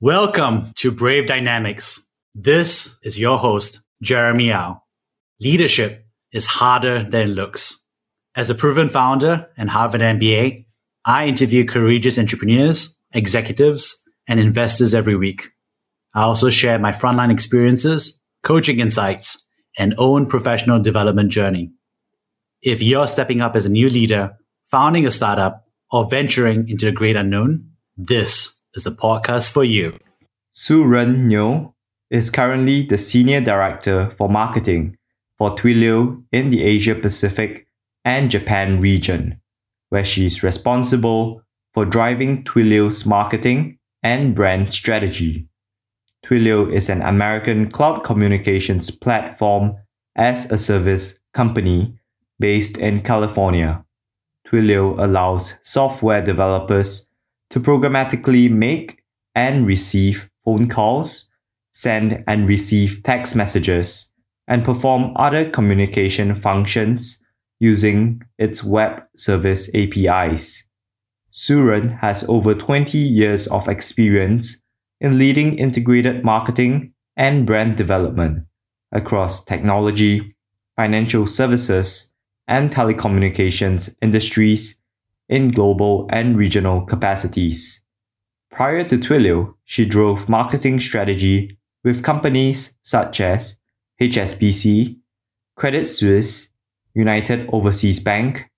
Welcome to Brave Dynamics. This is your host, Jeremy Au. Leadership is harder than it looks. As a proven founder and Harvard MBA, I interview courageous entrepreneurs, executives, and investors every week. I also share my frontline experiences, coaching insights, and own professional development journey. If you're stepping up as a new leader, founding a startup, or venturing into the great unknown, this is the podcast for you. Su-Ren Neo is currently the Senior Director for Marketing for Twilio in the Asia Pacific and Japan region, where she is responsible for driving Twilio's marketing and brand strategy. Twilio is an American cloud communications platform as a service company based in California. Twilio allows software developers to programmatically make and receive phone calls, send and receive text messages, and perform other communication functions using its web service APIs. Su-Ren has over 20 years of experience in leading integrated marketing and brand development across technology, financial services, and telecommunications industries in global and regional capacities. Prior to Twilio, she drove marketing strategy with companies such as HSBC, Credit Suisse, United Overseas Bank,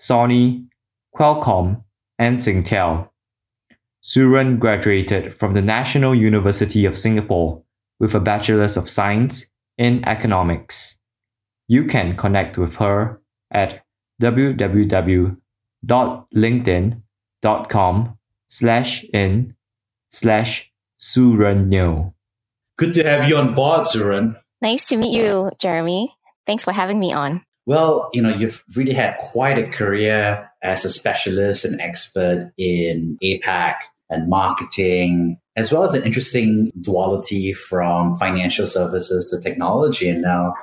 Sony, Qualcomm, and Singtel. Su-Ren graduated from the National University of Singapore with a Bachelor's of Science in Economics. You can connect with her at www.linkedin.com slash in slash Su-Ren Good to have you on board, Su-Ren. Nice to meet you, Jeremy. Thanks for having me on. Well, you know, you've really had quite a career as a specialist and expert in APAC and marketing, as well as an interesting duality from financial services to technology. And now,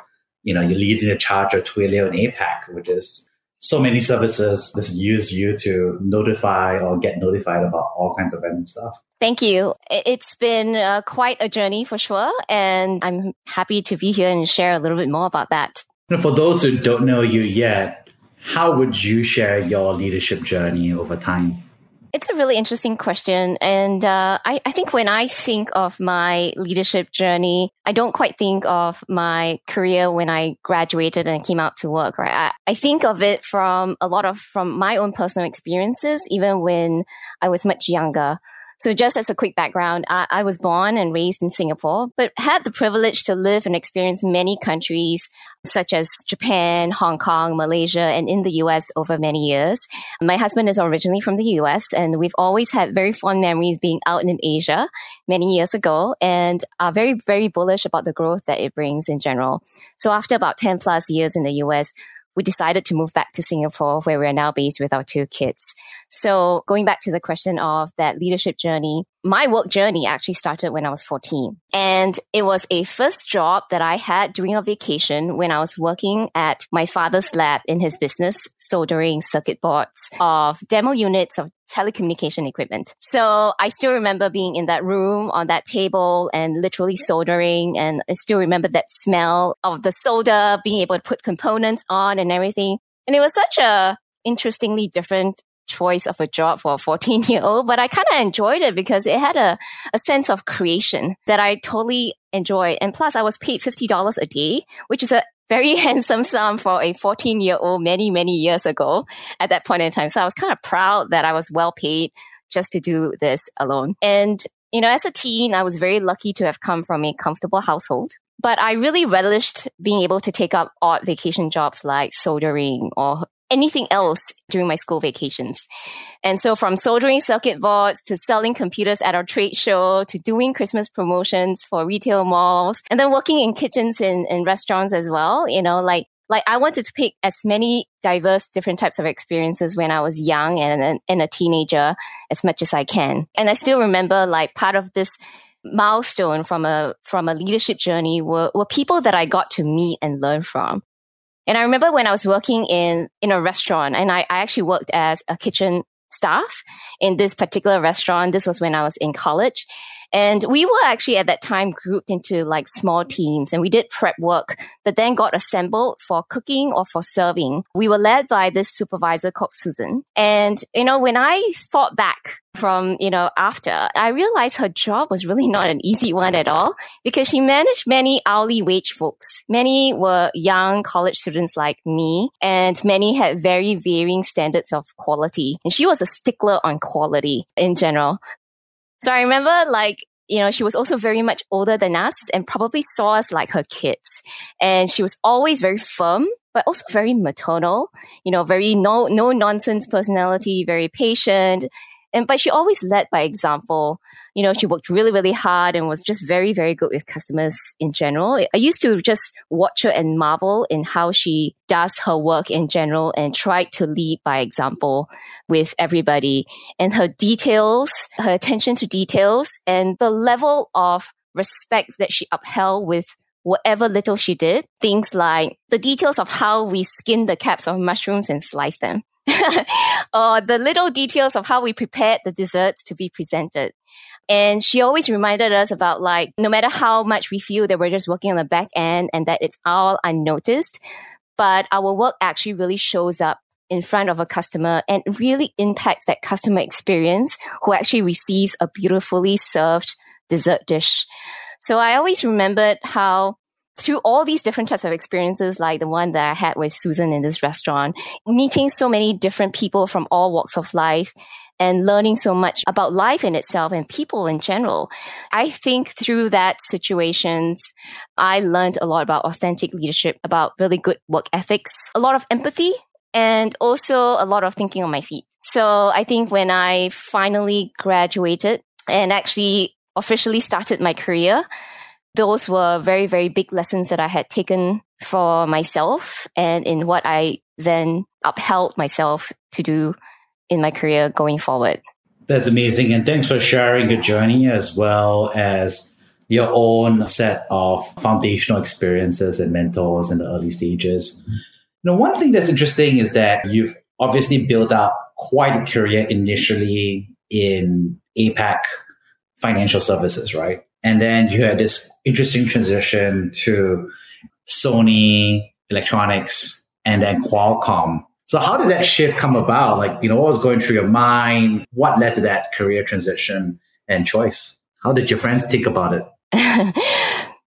you know, you're leading the charge of Twilio and APAC, which is so many services just use you to notify or get notified about all kinds of random stuff. Thank you. It's been uh, quite a journey for sure. And I'm happy to be here and share a little bit more about that. For those who don't know you yet, how would you share your leadership journey over time? It's a really interesting question. And uh, I, I, think when I think of my leadership journey, I don't quite think of my career when I graduated and came out to work, right? I, I think of it from a lot of, from my own personal experiences, even when I was much younger. So just as a quick background, I, I, was born and raised in Singapore, but had the privilege to live and experience many countries such as Japan, Hong Kong, Malaysia, and in the US over many years. My husband is originally from the US and we've always had very fond memories being out in Asia many years ago and are very, very bullish about the growth that it brings in general. So after about 10 plus years in the US, we decided to move back to Singapore, where we're now based with our two kids. So going back to the question of that leadership journey, my work journey actually started when I was 14. And it was a first job that I had during a vacation when I was working at my father's lab in his business, soldering circuit boards of demo units of telecommunication equipment. So I still remember being in that room on that table and literally soldering. And I still remember that smell of the solder, being able to put components on and everything. And it was such a interestingly different choice of a job for a 14 year old, but I kind of enjoyed it because it had a, a sense of creation that I totally enjoyed. And plus I was paid $50 a day, which is a very handsome sum for a 14 year old many, many years ago at that point in time. So I was kind of proud that I was well paid just to do this alone. And, you know, as a teen, I was very lucky to have come from a comfortable household. But I really relished being able to take up odd vacation jobs like soldering or anything else during my school vacations. And so from soldering circuit boards to selling computers at our trade show to doing Christmas promotions for retail malls and then working in kitchens in, in restaurants as well, you know, like like I wanted to pick as many diverse different types of experiences when I was young and, and a teenager as much as I can. And I still remember like part of this milestone from a from a leadership journey were, were people that I got to meet and learn from. And I remember when I was working in, in a restaurant and I, I actually worked as a kitchen staff in this particular restaurant. This was when I was in college. And we were actually at that time grouped into like small teams and we did prep work that then got assembled for cooking or for serving. We were led by this supervisor called Susan. And, you know, when I thought back from, you know, after, I realized her job was really not an easy one at all because she managed many hourly wage folks. Many were young college students like me and many had very varying standards of quality. And she was a stickler on quality in general. So I remember like you know, she was also very much older than us and probably saw us like her kids. And she was always very firm, but also very maternal, you know, very no, no nonsense personality, very patient, and but she always led by example. You know, she worked really, really hard and was just very, very good with customers in general. I used to just watch her and marvel in how she does her work in general and try to lead by example with everybody. And her details, her attention to details, and the level of respect that she upheld with whatever little she did. Things like the details of how we skin the caps of mushrooms and slice them or uh, the little details of how we prepared the desserts to be presented. And she always reminded us about like, no matter how much we feel that we're just working on the back end and that it's all unnoticed, but our work actually really shows up in front of a customer and really impacts that customer experience who actually receives a beautifully served dessert dish. So I always remembered how through all these different types of experiences, like the one that I had with Susan in this restaurant, meeting so many different people from all walks of life and learning so much about life in itself and people in general. I think through that situations, I learned a lot about authentic leadership, about really good work ethics, a lot of empathy, and also a lot of thinking on my feet. So I think when I finally graduated and actually officially started my career, those were very, very big lessons that I had taken for myself and in what I then upheld myself to do in my career going forward. That's amazing. And thanks for sharing your journey as well as your own set of foundational experiences and mentors in the early stages. Know, one thing that's interesting is that you've obviously built up quite a career initially in APAC financial services, right? And then you had this interesting transition to Sony Electronics and then Qualcomm. So how did that shift come about? Like, you know, what was going through your mind? What led to that career transition and choice? How did your friends think about it?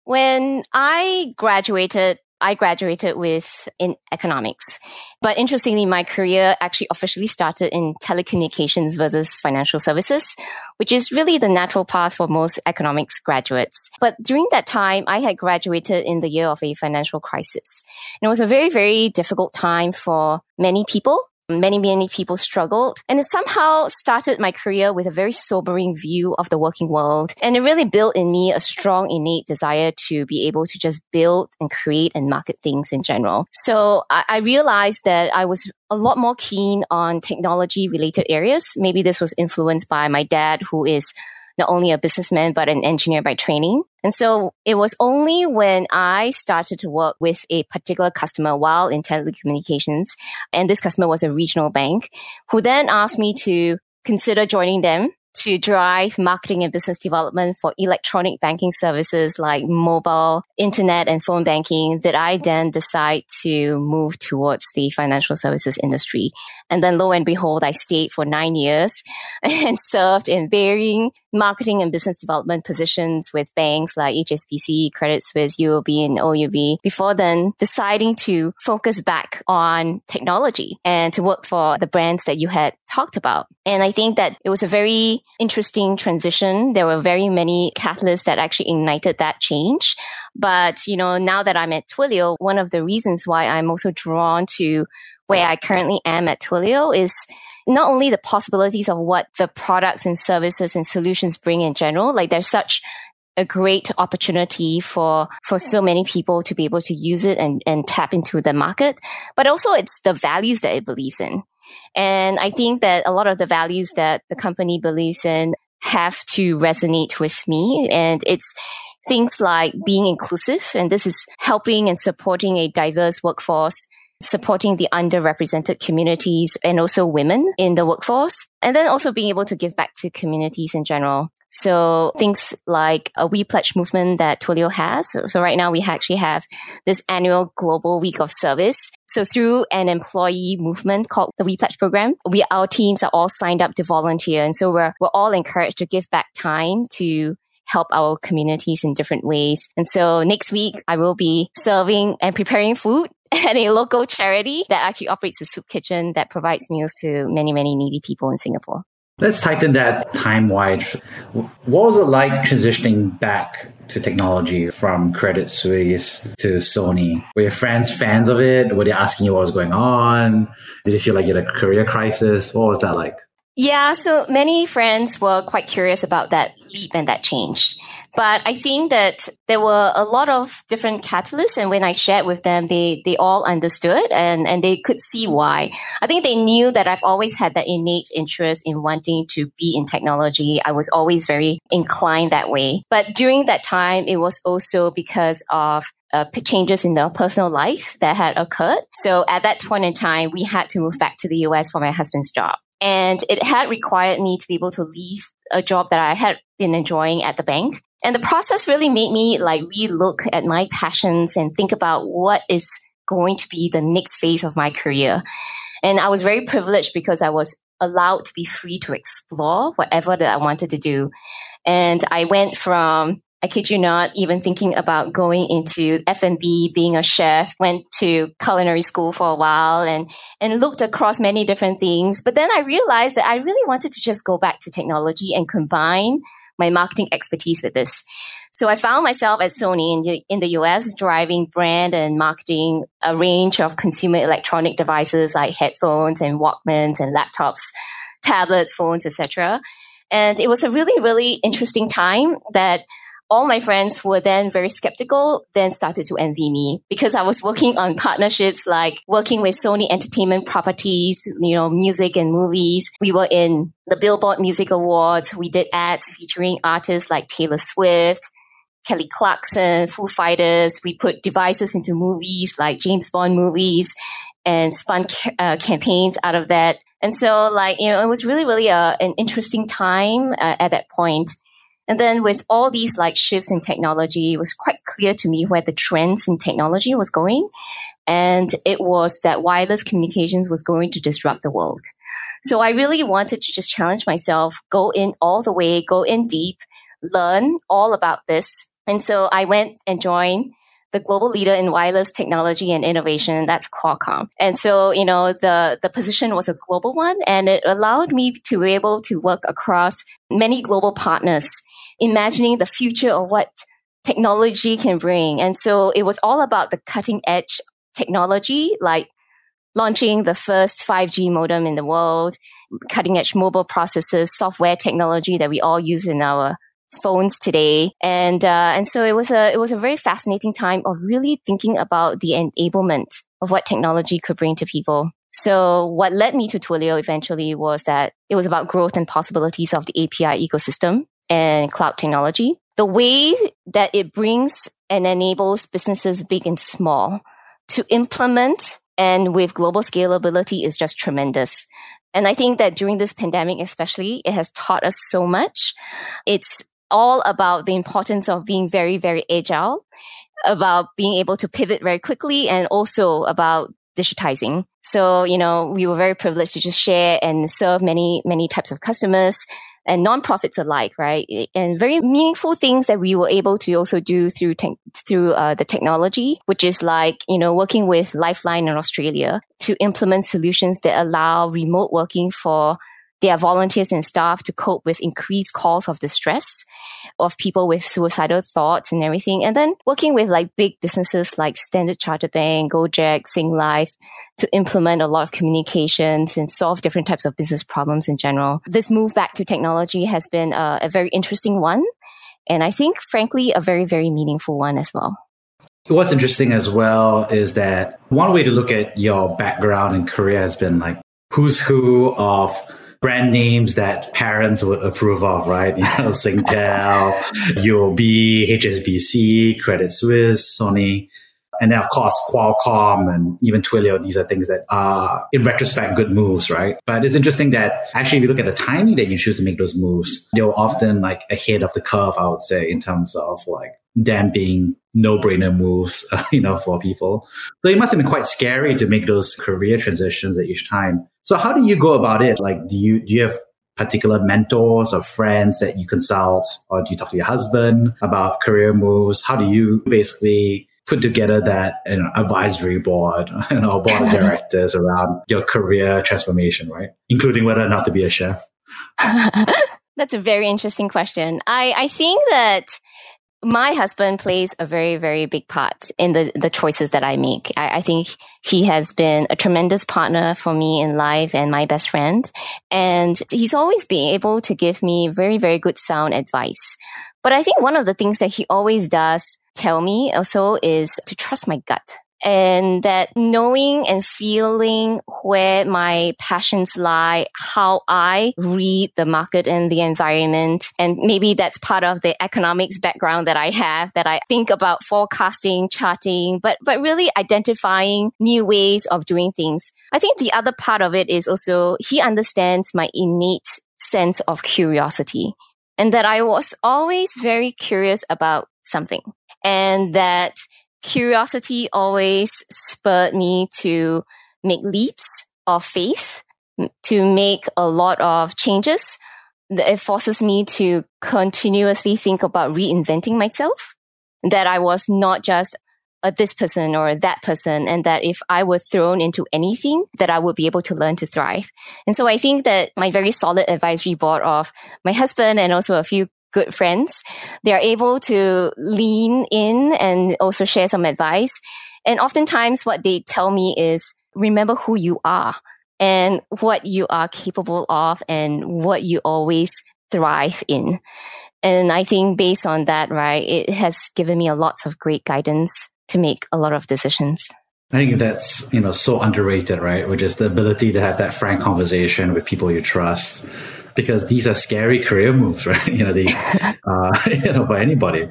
when I graduated I graduated with in economics. But interestingly, my career actually officially started in telecommunications versus financial services, which is really the natural path for most economics graduates. But during that time, I had graduated in the year of a financial crisis. And it was a very, very difficult time for many people many, many people struggled. And it somehow started my career with a very sobering view of the working world. And it really built in me a strong innate desire to be able to just build and create and market things in general. So I, I realized that I was a lot more keen on technology related areas. Maybe this was influenced by my dad, who is not only a businessman, but an engineer by training. And so it was only when I started to work with a particular customer while in telecommunications, and this customer was a regional bank, who then asked me to consider joining them to drive marketing and business development for electronic banking services like mobile, internet, and phone banking that I then decide to move towards the financial services industry. And then lo and behold, I stayed for nine years and served in varying marketing and business development positions with banks like HSBC, Credit Suisse, UOB, and OUB before then deciding to focus back on technology and to work for the brands that you had talked about. And I think that it was a very interesting transition. There were very many catalysts that actually ignited that change. But, you know, now that I'm at Twilio, one of the reasons why I'm also drawn to where I currently am at Twilio is not only the possibilities of what the products and services and solutions bring in general, like there's such a great opportunity for for so many people to be able to use it and, and tap into the market but also it's the values that it believes in and I think that a lot of the values that the company believes in have to resonate with me. And it's things like being inclusive. And this is helping and supporting a diverse workforce supporting the underrepresented communities and also women in the workforce. And then also being able to give back to communities in general. So things like a We Pledge movement that Twilio has. So, so right now we actually have this annual global week of service. So through an employee movement called the We Pledge program, we, our teams are all signed up to volunteer. And so we're, we're all encouraged to give back time to help our communities in different ways. And so next week, I will be serving and preparing food at a local charity that actually operates a soup kitchen that provides meals to many, many needy people in Singapore. Let's tighten that time wide. What was it like transitioning back to technology from Credit Suisse to Sony? Were your friends fans of it? Were they asking you what was going on? Did you feel like you had a career crisis? What was that like? Yeah, so many friends were quite curious about that leap and that change. But I think that there were a lot of different catalysts and when I shared with them, they, they all understood and, and they could see why. I think they knew that I've always had that innate interest in wanting to be in technology. I was always very inclined that way. But during that time, it was also because of uh, changes in the personal life that had occurred. So at that point in time, we had to move back to the US for my husband's job. And it had required me to be able to leave a job that I had been enjoying at the bank. And the process really made me like relook at my passions and think about what is going to be the next phase of my career. And I was very privileged because I was allowed to be free to explore whatever that I wanted to do. And I went from I kid you not, even thinking about going into F&B, being a chef, went to culinary school for a while and, and looked across many different things. But then I realized that I really wanted to just go back to technology and combine my marketing expertise with this. So I found myself at Sony in the, in the US driving brand and marketing a range of consumer electronic devices like headphones and Walkmans and laptops, tablets, phones, etc. And it was a really, really interesting time that all my friends were then very skeptical, then started to envy me because I was working on partnerships like working with Sony Entertainment Properties, you know, music and movies. We were in the Billboard Music Awards. We did ads featuring artists like Taylor Swift, Kelly Clarkson, Foo Fighters. We put devices into movies like James Bond movies and spun uh, campaigns out of that. And so, like, you know, it was really, really uh, an interesting time uh, at that point. And then with all these like shifts in technology, it was quite clear to me where the trends in technology was going. And it was that wireless communications was going to disrupt the world. So I really wanted to just challenge myself, go in all the way, go in deep, learn all about this. And so I went and joined the global leader in wireless technology and innovation. That's Qualcomm. And so, you know, the, the position was a global one and it allowed me to be able to work across many global partners, imagining the future of what technology can bring. And so it was all about the cutting edge technology, like launching the first 5G modem in the world, cutting edge mobile processors, software technology that we all use in our phones today. And, uh, and so it was a, it was a very fascinating time of really thinking about the enablement of what technology could bring to people. So what led me to Twilio eventually was that it was about growth and possibilities of the API ecosystem and cloud technology. The way that it brings and enables businesses big and small to implement and with global scalability is just tremendous. And I think that during this pandemic, especially, it has taught us so much. It's all about the importance of being very, very agile, about being able to pivot very quickly, and also about digitizing. So, you know, we were very privileged to just share and serve many, many types of customers and nonprofits alike, right? And very meaningful things that we were able to also do through te- through uh, the technology, which is like you know working with Lifeline in Australia to implement solutions that allow remote working for their volunteers and staff to cope with increased calls of distress of people with suicidal thoughts and everything. And then working with like big businesses like Standard Chartered Bank, Gojek, Singlife to implement a lot of communications and solve different types of business problems in general. This move back to technology has been a, a very interesting one. And I think, frankly, a very, very meaningful one as well. What's interesting as well is that one way to look at your background and career has been like who's who of brand names that parents would approve of, right? You know, Singtel, UOB, HSBC, Credit Suisse, Sony. And then, of course, Qualcomm and even Twilio, these are things that are, in retrospect, good moves, right? But it's interesting that actually, if you look at the timing that you choose to make those moves, they're often like ahead of the curve, I would say, in terms of like them being no-brainer moves, you know, for people. So it must have been quite scary to make those career transitions at each time. So how do you go about it? Like, do you do you have particular mentors or friends that you consult, or do you talk to your husband about career moves? How do you basically put together that you know, advisory board, you know, board of directors around your career transformation, right? Including whether or not to be a chef. That's a very interesting question. I, I think that my husband plays a very, very big part in the, the choices that I make. I, I, think he has been a tremendous partner for me in life and my best friend. And he's always been able to give me very, very good sound advice. But I think one of the things that he always does tell me also is to trust my gut and that knowing and feeling where my passions lie, how I read the market and the environment. And maybe that's part of the economics background that I have that I think about forecasting, charting, but, but really identifying new ways of doing things. I think the other part of it is also he understands my innate sense of curiosity and that I was always very curious about something and that curiosity always spurred me to make leaps of faith, to make a lot of changes. It forces me to continuously think about reinventing myself. That I was not just a this person or that person, and that if I were thrown into anything, that I would be able to learn to thrive. And so I think that my very solid advisory board of my husband and also a few good friends. They are able to lean in and also share some advice. And oftentimes what they tell me is remember who you are and what you are capable of and what you always thrive in. And I think based on that, right, it has given me a lots of great guidance to make a lot of decisions. I think that's, you know, so underrated, right? Which is the ability to have that frank conversation with people you trust because these are scary career moves, right? You know, the uh, you know for anybody.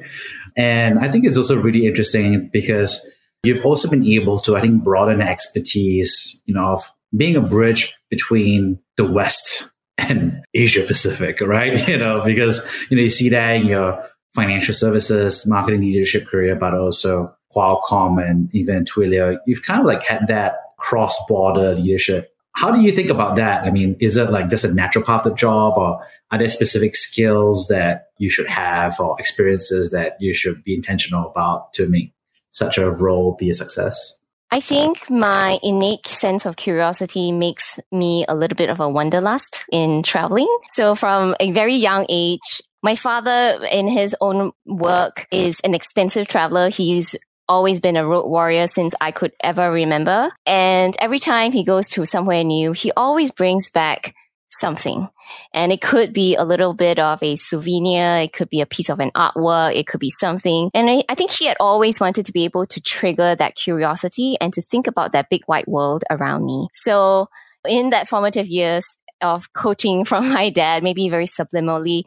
And I think it's also really interesting because you've also been able to, I think, broaden expertise, you know, of being a bridge between the West and Asia Pacific, right? You know, because you know you see that in your financial services, marketing leadership career, but also Qualcomm and even Twilio. You've kind of like had that cross-border leadership how do you think about that? I mean, is it like just a natural path of job or are there specific skills that you should have or experiences that you should be intentional about to make such a role be a success? I think my innate sense of curiosity makes me a little bit of a wanderlust in traveling. So from a very young age, my father in his own work is an extensive traveler. He's always been a road warrior since I could ever remember. And every time he goes to somewhere new, he always brings back something. And it could be a little bit of a souvenir. It could be a piece of an artwork. It could be something. And I, I, think he had always wanted to be able to trigger that curiosity and to think about that big white world around me. So in that formative years, of coaching from my dad, maybe very subliminally,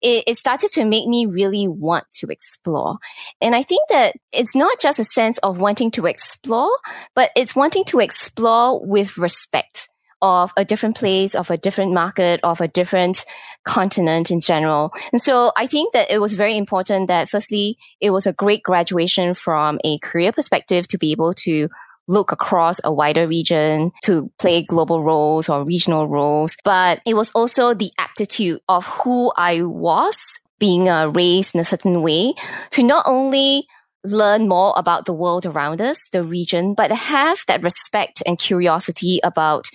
it, it started to make me really want to explore. And I think that it's not just a sense of wanting to explore, but it's wanting to explore with respect of a different place, of a different market, of a different continent in general. And so I think that it was very important that firstly, it was a great graduation from a career perspective to be able to look across a wider region to play global roles or regional roles. But it was also the aptitude of who I was being uh, raised in a certain way to not only learn more about the world around us, the region, but have that respect and curiosity about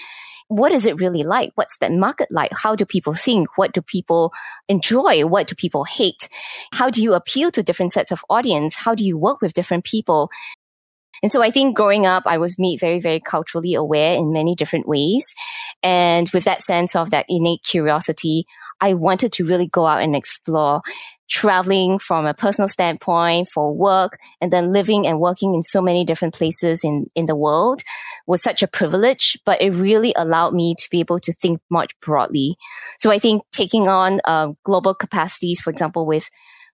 what is it really like? What's that market like? How do people think? What do people enjoy? What do people hate? How do you appeal to different sets of audience? How do you work with different people? And so I think growing up, I was made very, very culturally aware in many different ways. And with that sense of that innate curiosity, I wanted to really go out and explore traveling from a personal standpoint for work and then living and working in so many different places in, in the world was such a privilege, but it really allowed me to be able to think much broadly. So I think taking on uh, global capacities, for example, with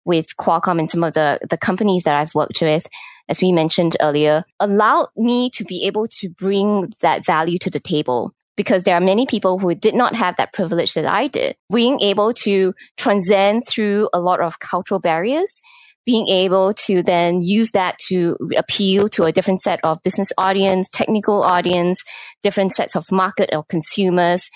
with Qualcomm and some of the, the companies that I've worked with, as we mentioned earlier, allowed me to be able to bring that value to the table because there are many people who did not have that privilege that I did. Being able to transcend through a lot of cultural barriers, being able to then use that to appeal to a different set of business audience, technical audience, different sets of market or consumers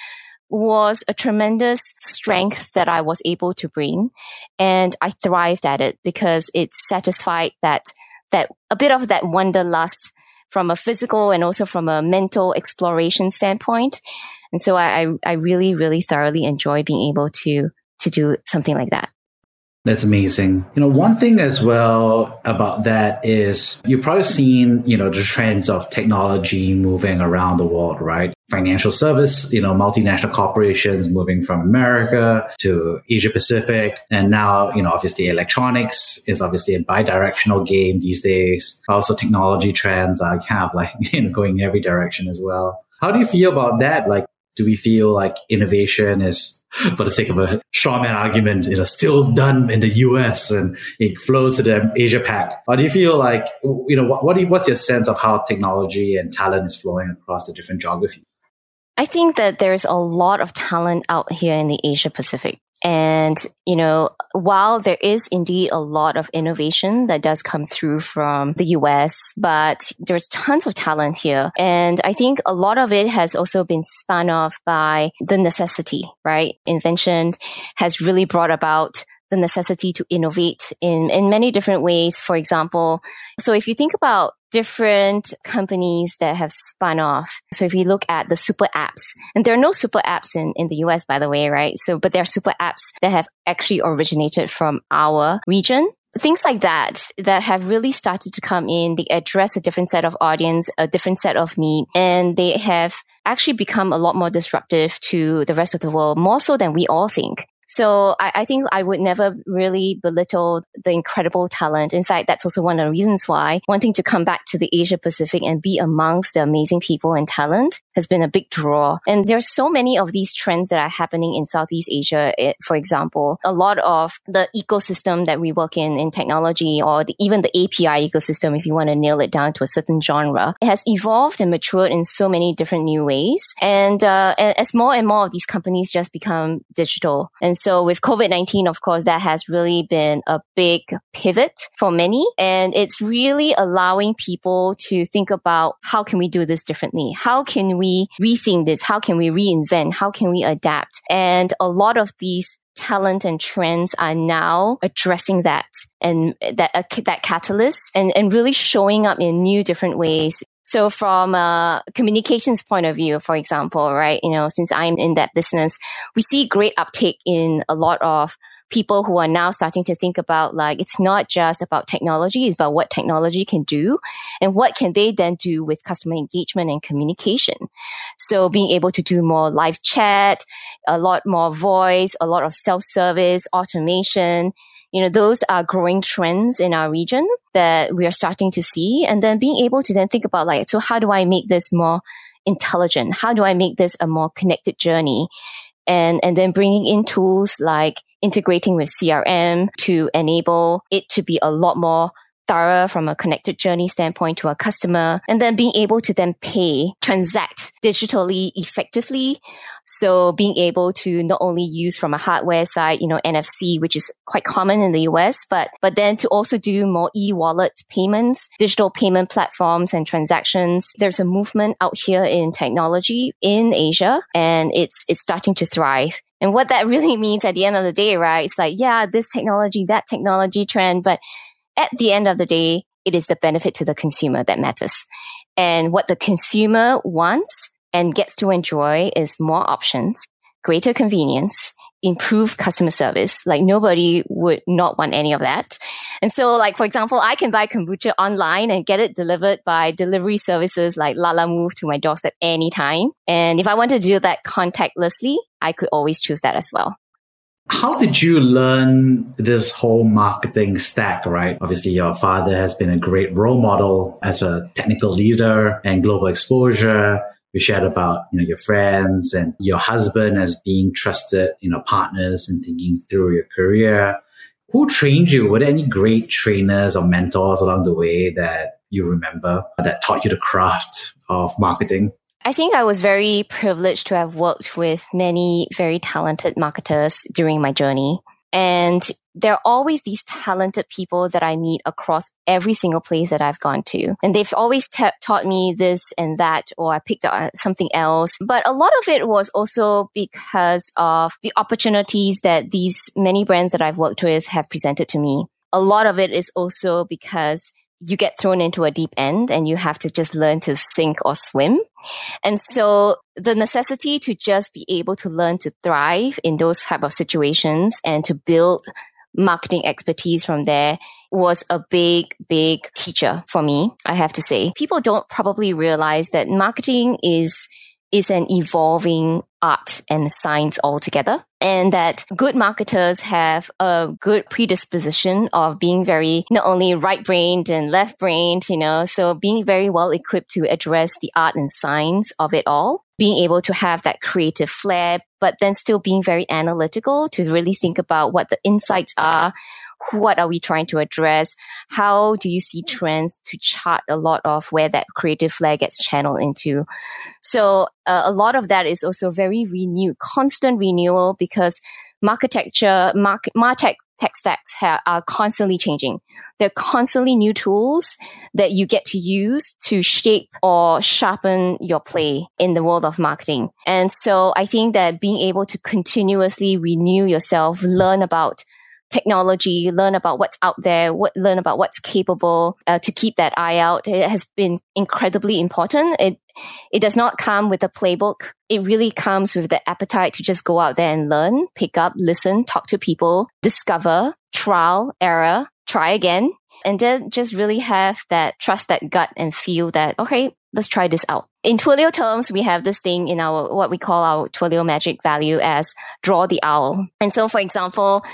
was a tremendous strength that I was able to bring. And I thrived at it because it satisfied that, that a bit of that wanderlust from a physical and also from a mental exploration standpoint. And so I, I really, really thoroughly enjoy being able to, to do something like that. That's amazing. You know, one thing as well about that is you've probably seen, you know, the trends of technology moving around the world, right? Financial service, you know, multinational corporations moving from America to Asia Pacific. And now, you know, obviously electronics is obviously a bi-directional game these days. Also technology trends are kind of like, you know, going every direction as well. How do you feel about that? Like, do we feel like innovation is, for the sake of a strawman argument, you know, still done in the US and it flows to the Asia Pac? Or do you feel like, you know, what, what you, what's your sense of how technology and talent is flowing across the different geographies? I think that there's a lot of talent out here in the Asia Pacific. And, you know, while there is indeed a lot of innovation that does come through from the US, but there's tons of talent here. And I think a lot of it has also been spun off by the necessity, right? Invention has really brought about the necessity to innovate in, in many different ways. For example, so if you think about different companies that have spun off. So if you look at the super apps, and there are no super apps in, in the US, by the way, right? So, but there are super apps that have actually originated from our region things like that that have really started to come in they address a different set of audience a different set of need and they have actually become a lot more disruptive to the rest of the world more so than we all think so I, I, think I would never really belittle the incredible talent. In fact, that's also one of the reasons why wanting to come back to the Asia Pacific and be amongst the amazing people and talent has been a big draw. And there's so many of these trends that are happening in Southeast Asia. It, for example, a lot of the ecosystem that we work in in technology or the, even the API ecosystem, if you want to nail it down to a certain genre, it has evolved and matured in so many different new ways. And, uh, as more and more of these companies just become digital and so with COVID-19, of course, that has really been a big pivot for many. And it's really allowing people to think about how can we do this differently? How can we rethink this? How can we reinvent? How can we adapt? And a lot of these talent and trends are now addressing that and that uh, that catalyst and, and really showing up in new different ways so from a communications point of view, for example, right, you know, since I'm in that business, we see great uptake in a lot of people who are now starting to think about like it's not just about technology it's about what technology can do and what can they then do with customer engagement and communication. So being able to do more live chat a lot more voice a lot of self-service automation you know, those are growing trends in our region that we are starting to see. And then being able to then think about like, so how do I make this more intelligent? How do I make this a more connected journey? And, and then bringing in tools like integrating with CRM to enable it to be a lot more thorough from a connected journey standpoint to a customer and then being able to then pay, transact digitally effectively. So being able to not only use from a hardware side, you know, NFC, which is quite common in the US, but, but then to also do more e-wallet payments, digital payment platforms and transactions. There's a movement out here in technology in Asia and it's, it's starting to thrive. And what that really means at the end of the day, right? It's like, yeah, this technology, that technology trend, but at the end of the day, it is the benefit to the consumer that matters. And what the consumer wants and gets to enjoy is more options, greater convenience, improved customer service. Like nobody would not want any of that. And so, like, for example, I can buy kombucha online and get it delivered by delivery services like Lalamove to my doorstep anytime. And if I want to do that contactlessly, I could always choose that as well. How did you learn this whole marketing stack, right? Obviously, your father has been a great role model as a technical leader and global exposure. You shared about, you know, your friends and your husband as being trusted, you know, partners and thinking through your career. Who trained you? Were there any great trainers or mentors along the way that you remember that taught you the craft of marketing? I think I was very privileged to have worked with many very talented marketers during my journey. And there are always these talented people that I meet across every single place that I've gone to. And they've always taught me this and that, or I picked up uh, something else. But a lot of it was also because of the opportunities that these many brands that I've worked with have presented to me. A lot of it is also because you get thrown into a deep end and you have to just learn to sink or swim. And so the necessity to just be able to learn to thrive in those type of situations and to build marketing expertise from there was a big, big teacher for me, I have to say. People don't probably realize that marketing is is an evolving art and science altogether. And that good marketers have a good predisposition of being very not only right brained and left brained, you know, so being very well equipped to address the art and science of it all, being able to have that creative flair, but then still being very analytical to really think about what the insights are, what are we trying to address? How do you see trends to chart a lot of where that creative flair gets channeled into? So uh, a lot of that is also very renewed, constant renewal because architecture, market, martech tech stacks ha- are constantly changing. There are constantly new tools that you get to use to shape or sharpen your play in the world of marketing. And so I think that being able to continuously renew yourself, learn about technology, learn about what's out there, what, learn about what's capable uh, to keep that eye out. It has been incredibly important. It it does not come with a playbook. It really comes with the appetite to just go out there and learn, pick up, listen, talk to people, discover, trial, error, try again, and then just really have that trust that gut and feel that okay, let's try this out. In Twilio terms, we have this thing in our what we call our Twilio magic value as draw the owl. And so, for example,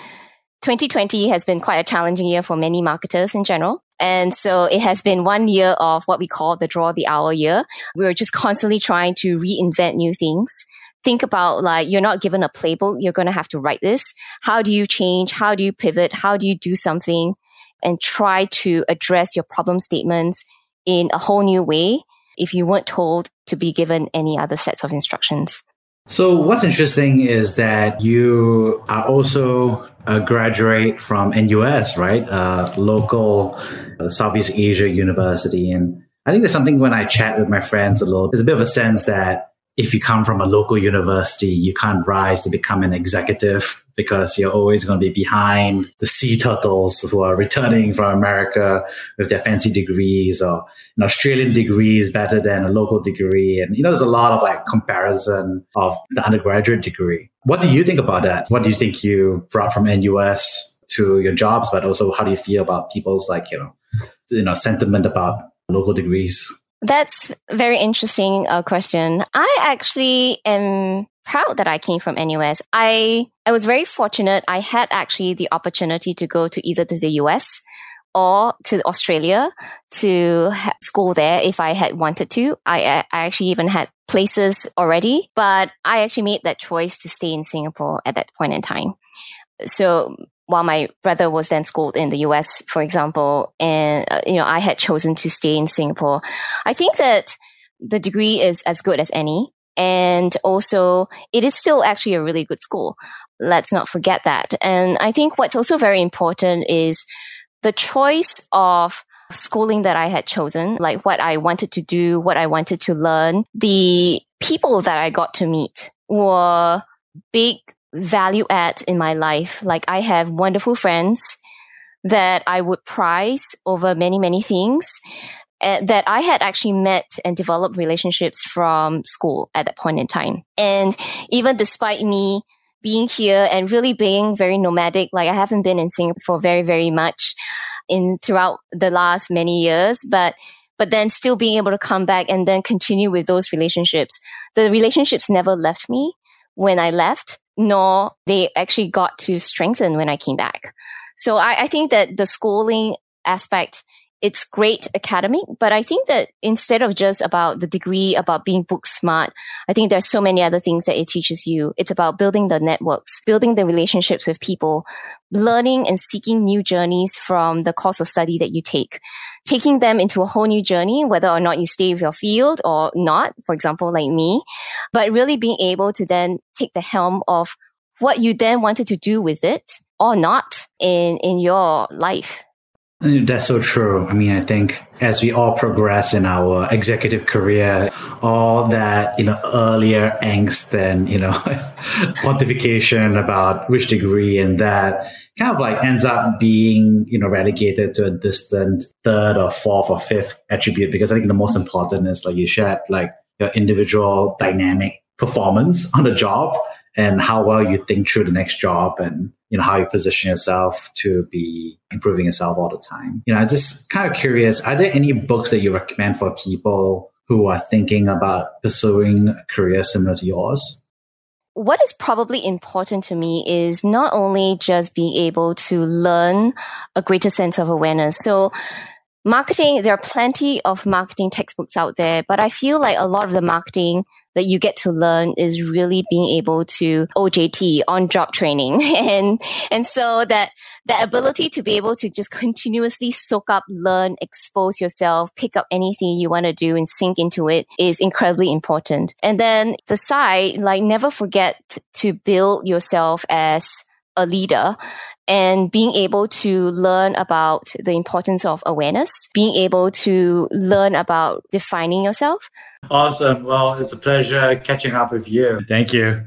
2020 has been quite a challenging year for many marketers in general. And so it has been one year of what we call the draw the owl year. We were just constantly trying to reinvent new things. Think about like, you're not given a playbook. You're going to have to write this. How do you change? How do you pivot? How do you do something and try to address your problem statements in a whole new way if you weren't told to be given any other sets of instructions? So, what's interesting is that you are also a graduate from NUS, right? A local uh, Southeast Asia university. And I think there's something when I chat with my friends a little, there's a bit of a sense that if you come from a local university, you can't rise to become an executive because you're always going to be behind the sea turtles who are returning from America with their fancy degrees or an Australian degree is better than a local degree. And, you know, there's a lot of like comparison of the undergraduate degree. What do you think about that? What do you think you brought from NUS to your jobs? But also, how do you feel about people's like, you know, you know, sentiment about local degrees? That's very interesting uh, question. I actually am proud that I came from NUS. I I was very fortunate. I had actually the opportunity to go to either to the US to Australia to school there if I had wanted to. I, I actually even had places already, but I actually made that choice to stay in Singapore at that point in time. So while my brother was then schooled in the US, for example, and uh, you know, I had chosen to stay in Singapore. I think that the degree is as good as any. And also, it is still actually a really good school. Let's not forget that. And I think what's also very important is the choice of schooling that I had chosen, like what I wanted to do, what I wanted to learn, the people that I got to meet were big value add in my life. Like I have wonderful friends that I would prize over many, many things uh, that I had actually met and developed relationships from school at that point in time. And even despite me being here and really being very nomadic, like I haven't been in Singapore very, very much in throughout the last many years, but but then still being able to come back and then continue with those relationships. The relationships never left me when I left nor they actually got to strengthen when I came back. So I, I think that the schooling aspect it's great academic, but I think that instead of just about the degree, about being book smart, I think there's so many other things that it teaches you. It's about building the networks, building the relationships with people, learning and seeking new journeys from the course of study that you take, taking them into a whole new journey, whether or not you stay with your field or not, for example, like me, but really being able to then take the helm of what you then wanted to do with it or not in, in your life. That's so true. I mean, I think as we all progress in our executive career, all that, you know, earlier angst and, you know, pontification about which degree and that kind of like ends up being, you know, relegated to a distant third or fourth or fifth attribute because I think the most important is like you shared like your individual dynamic performance on the job and how well you think through the next job and you know how you position yourself to be improving yourself all the time. You know i'm just kind of curious are there any books that you recommend for people who are thinking about pursuing a career similar to yours? What is probably important to me is not only just being able to learn a greater sense of awareness. So marketing there are plenty of marketing textbooks out there but i feel like a lot of the marketing that you get to learn is really being able to OJT on job training. and, and so that, that ability to be able to just continuously soak up, learn, expose yourself, pick up anything you want to do and sink into it is incredibly important. And then the side, like never forget to build yourself as a leader and being able to learn about the importance of awareness, being able to learn about defining yourself. Awesome. Well, it's a pleasure catching up with you. Thank you.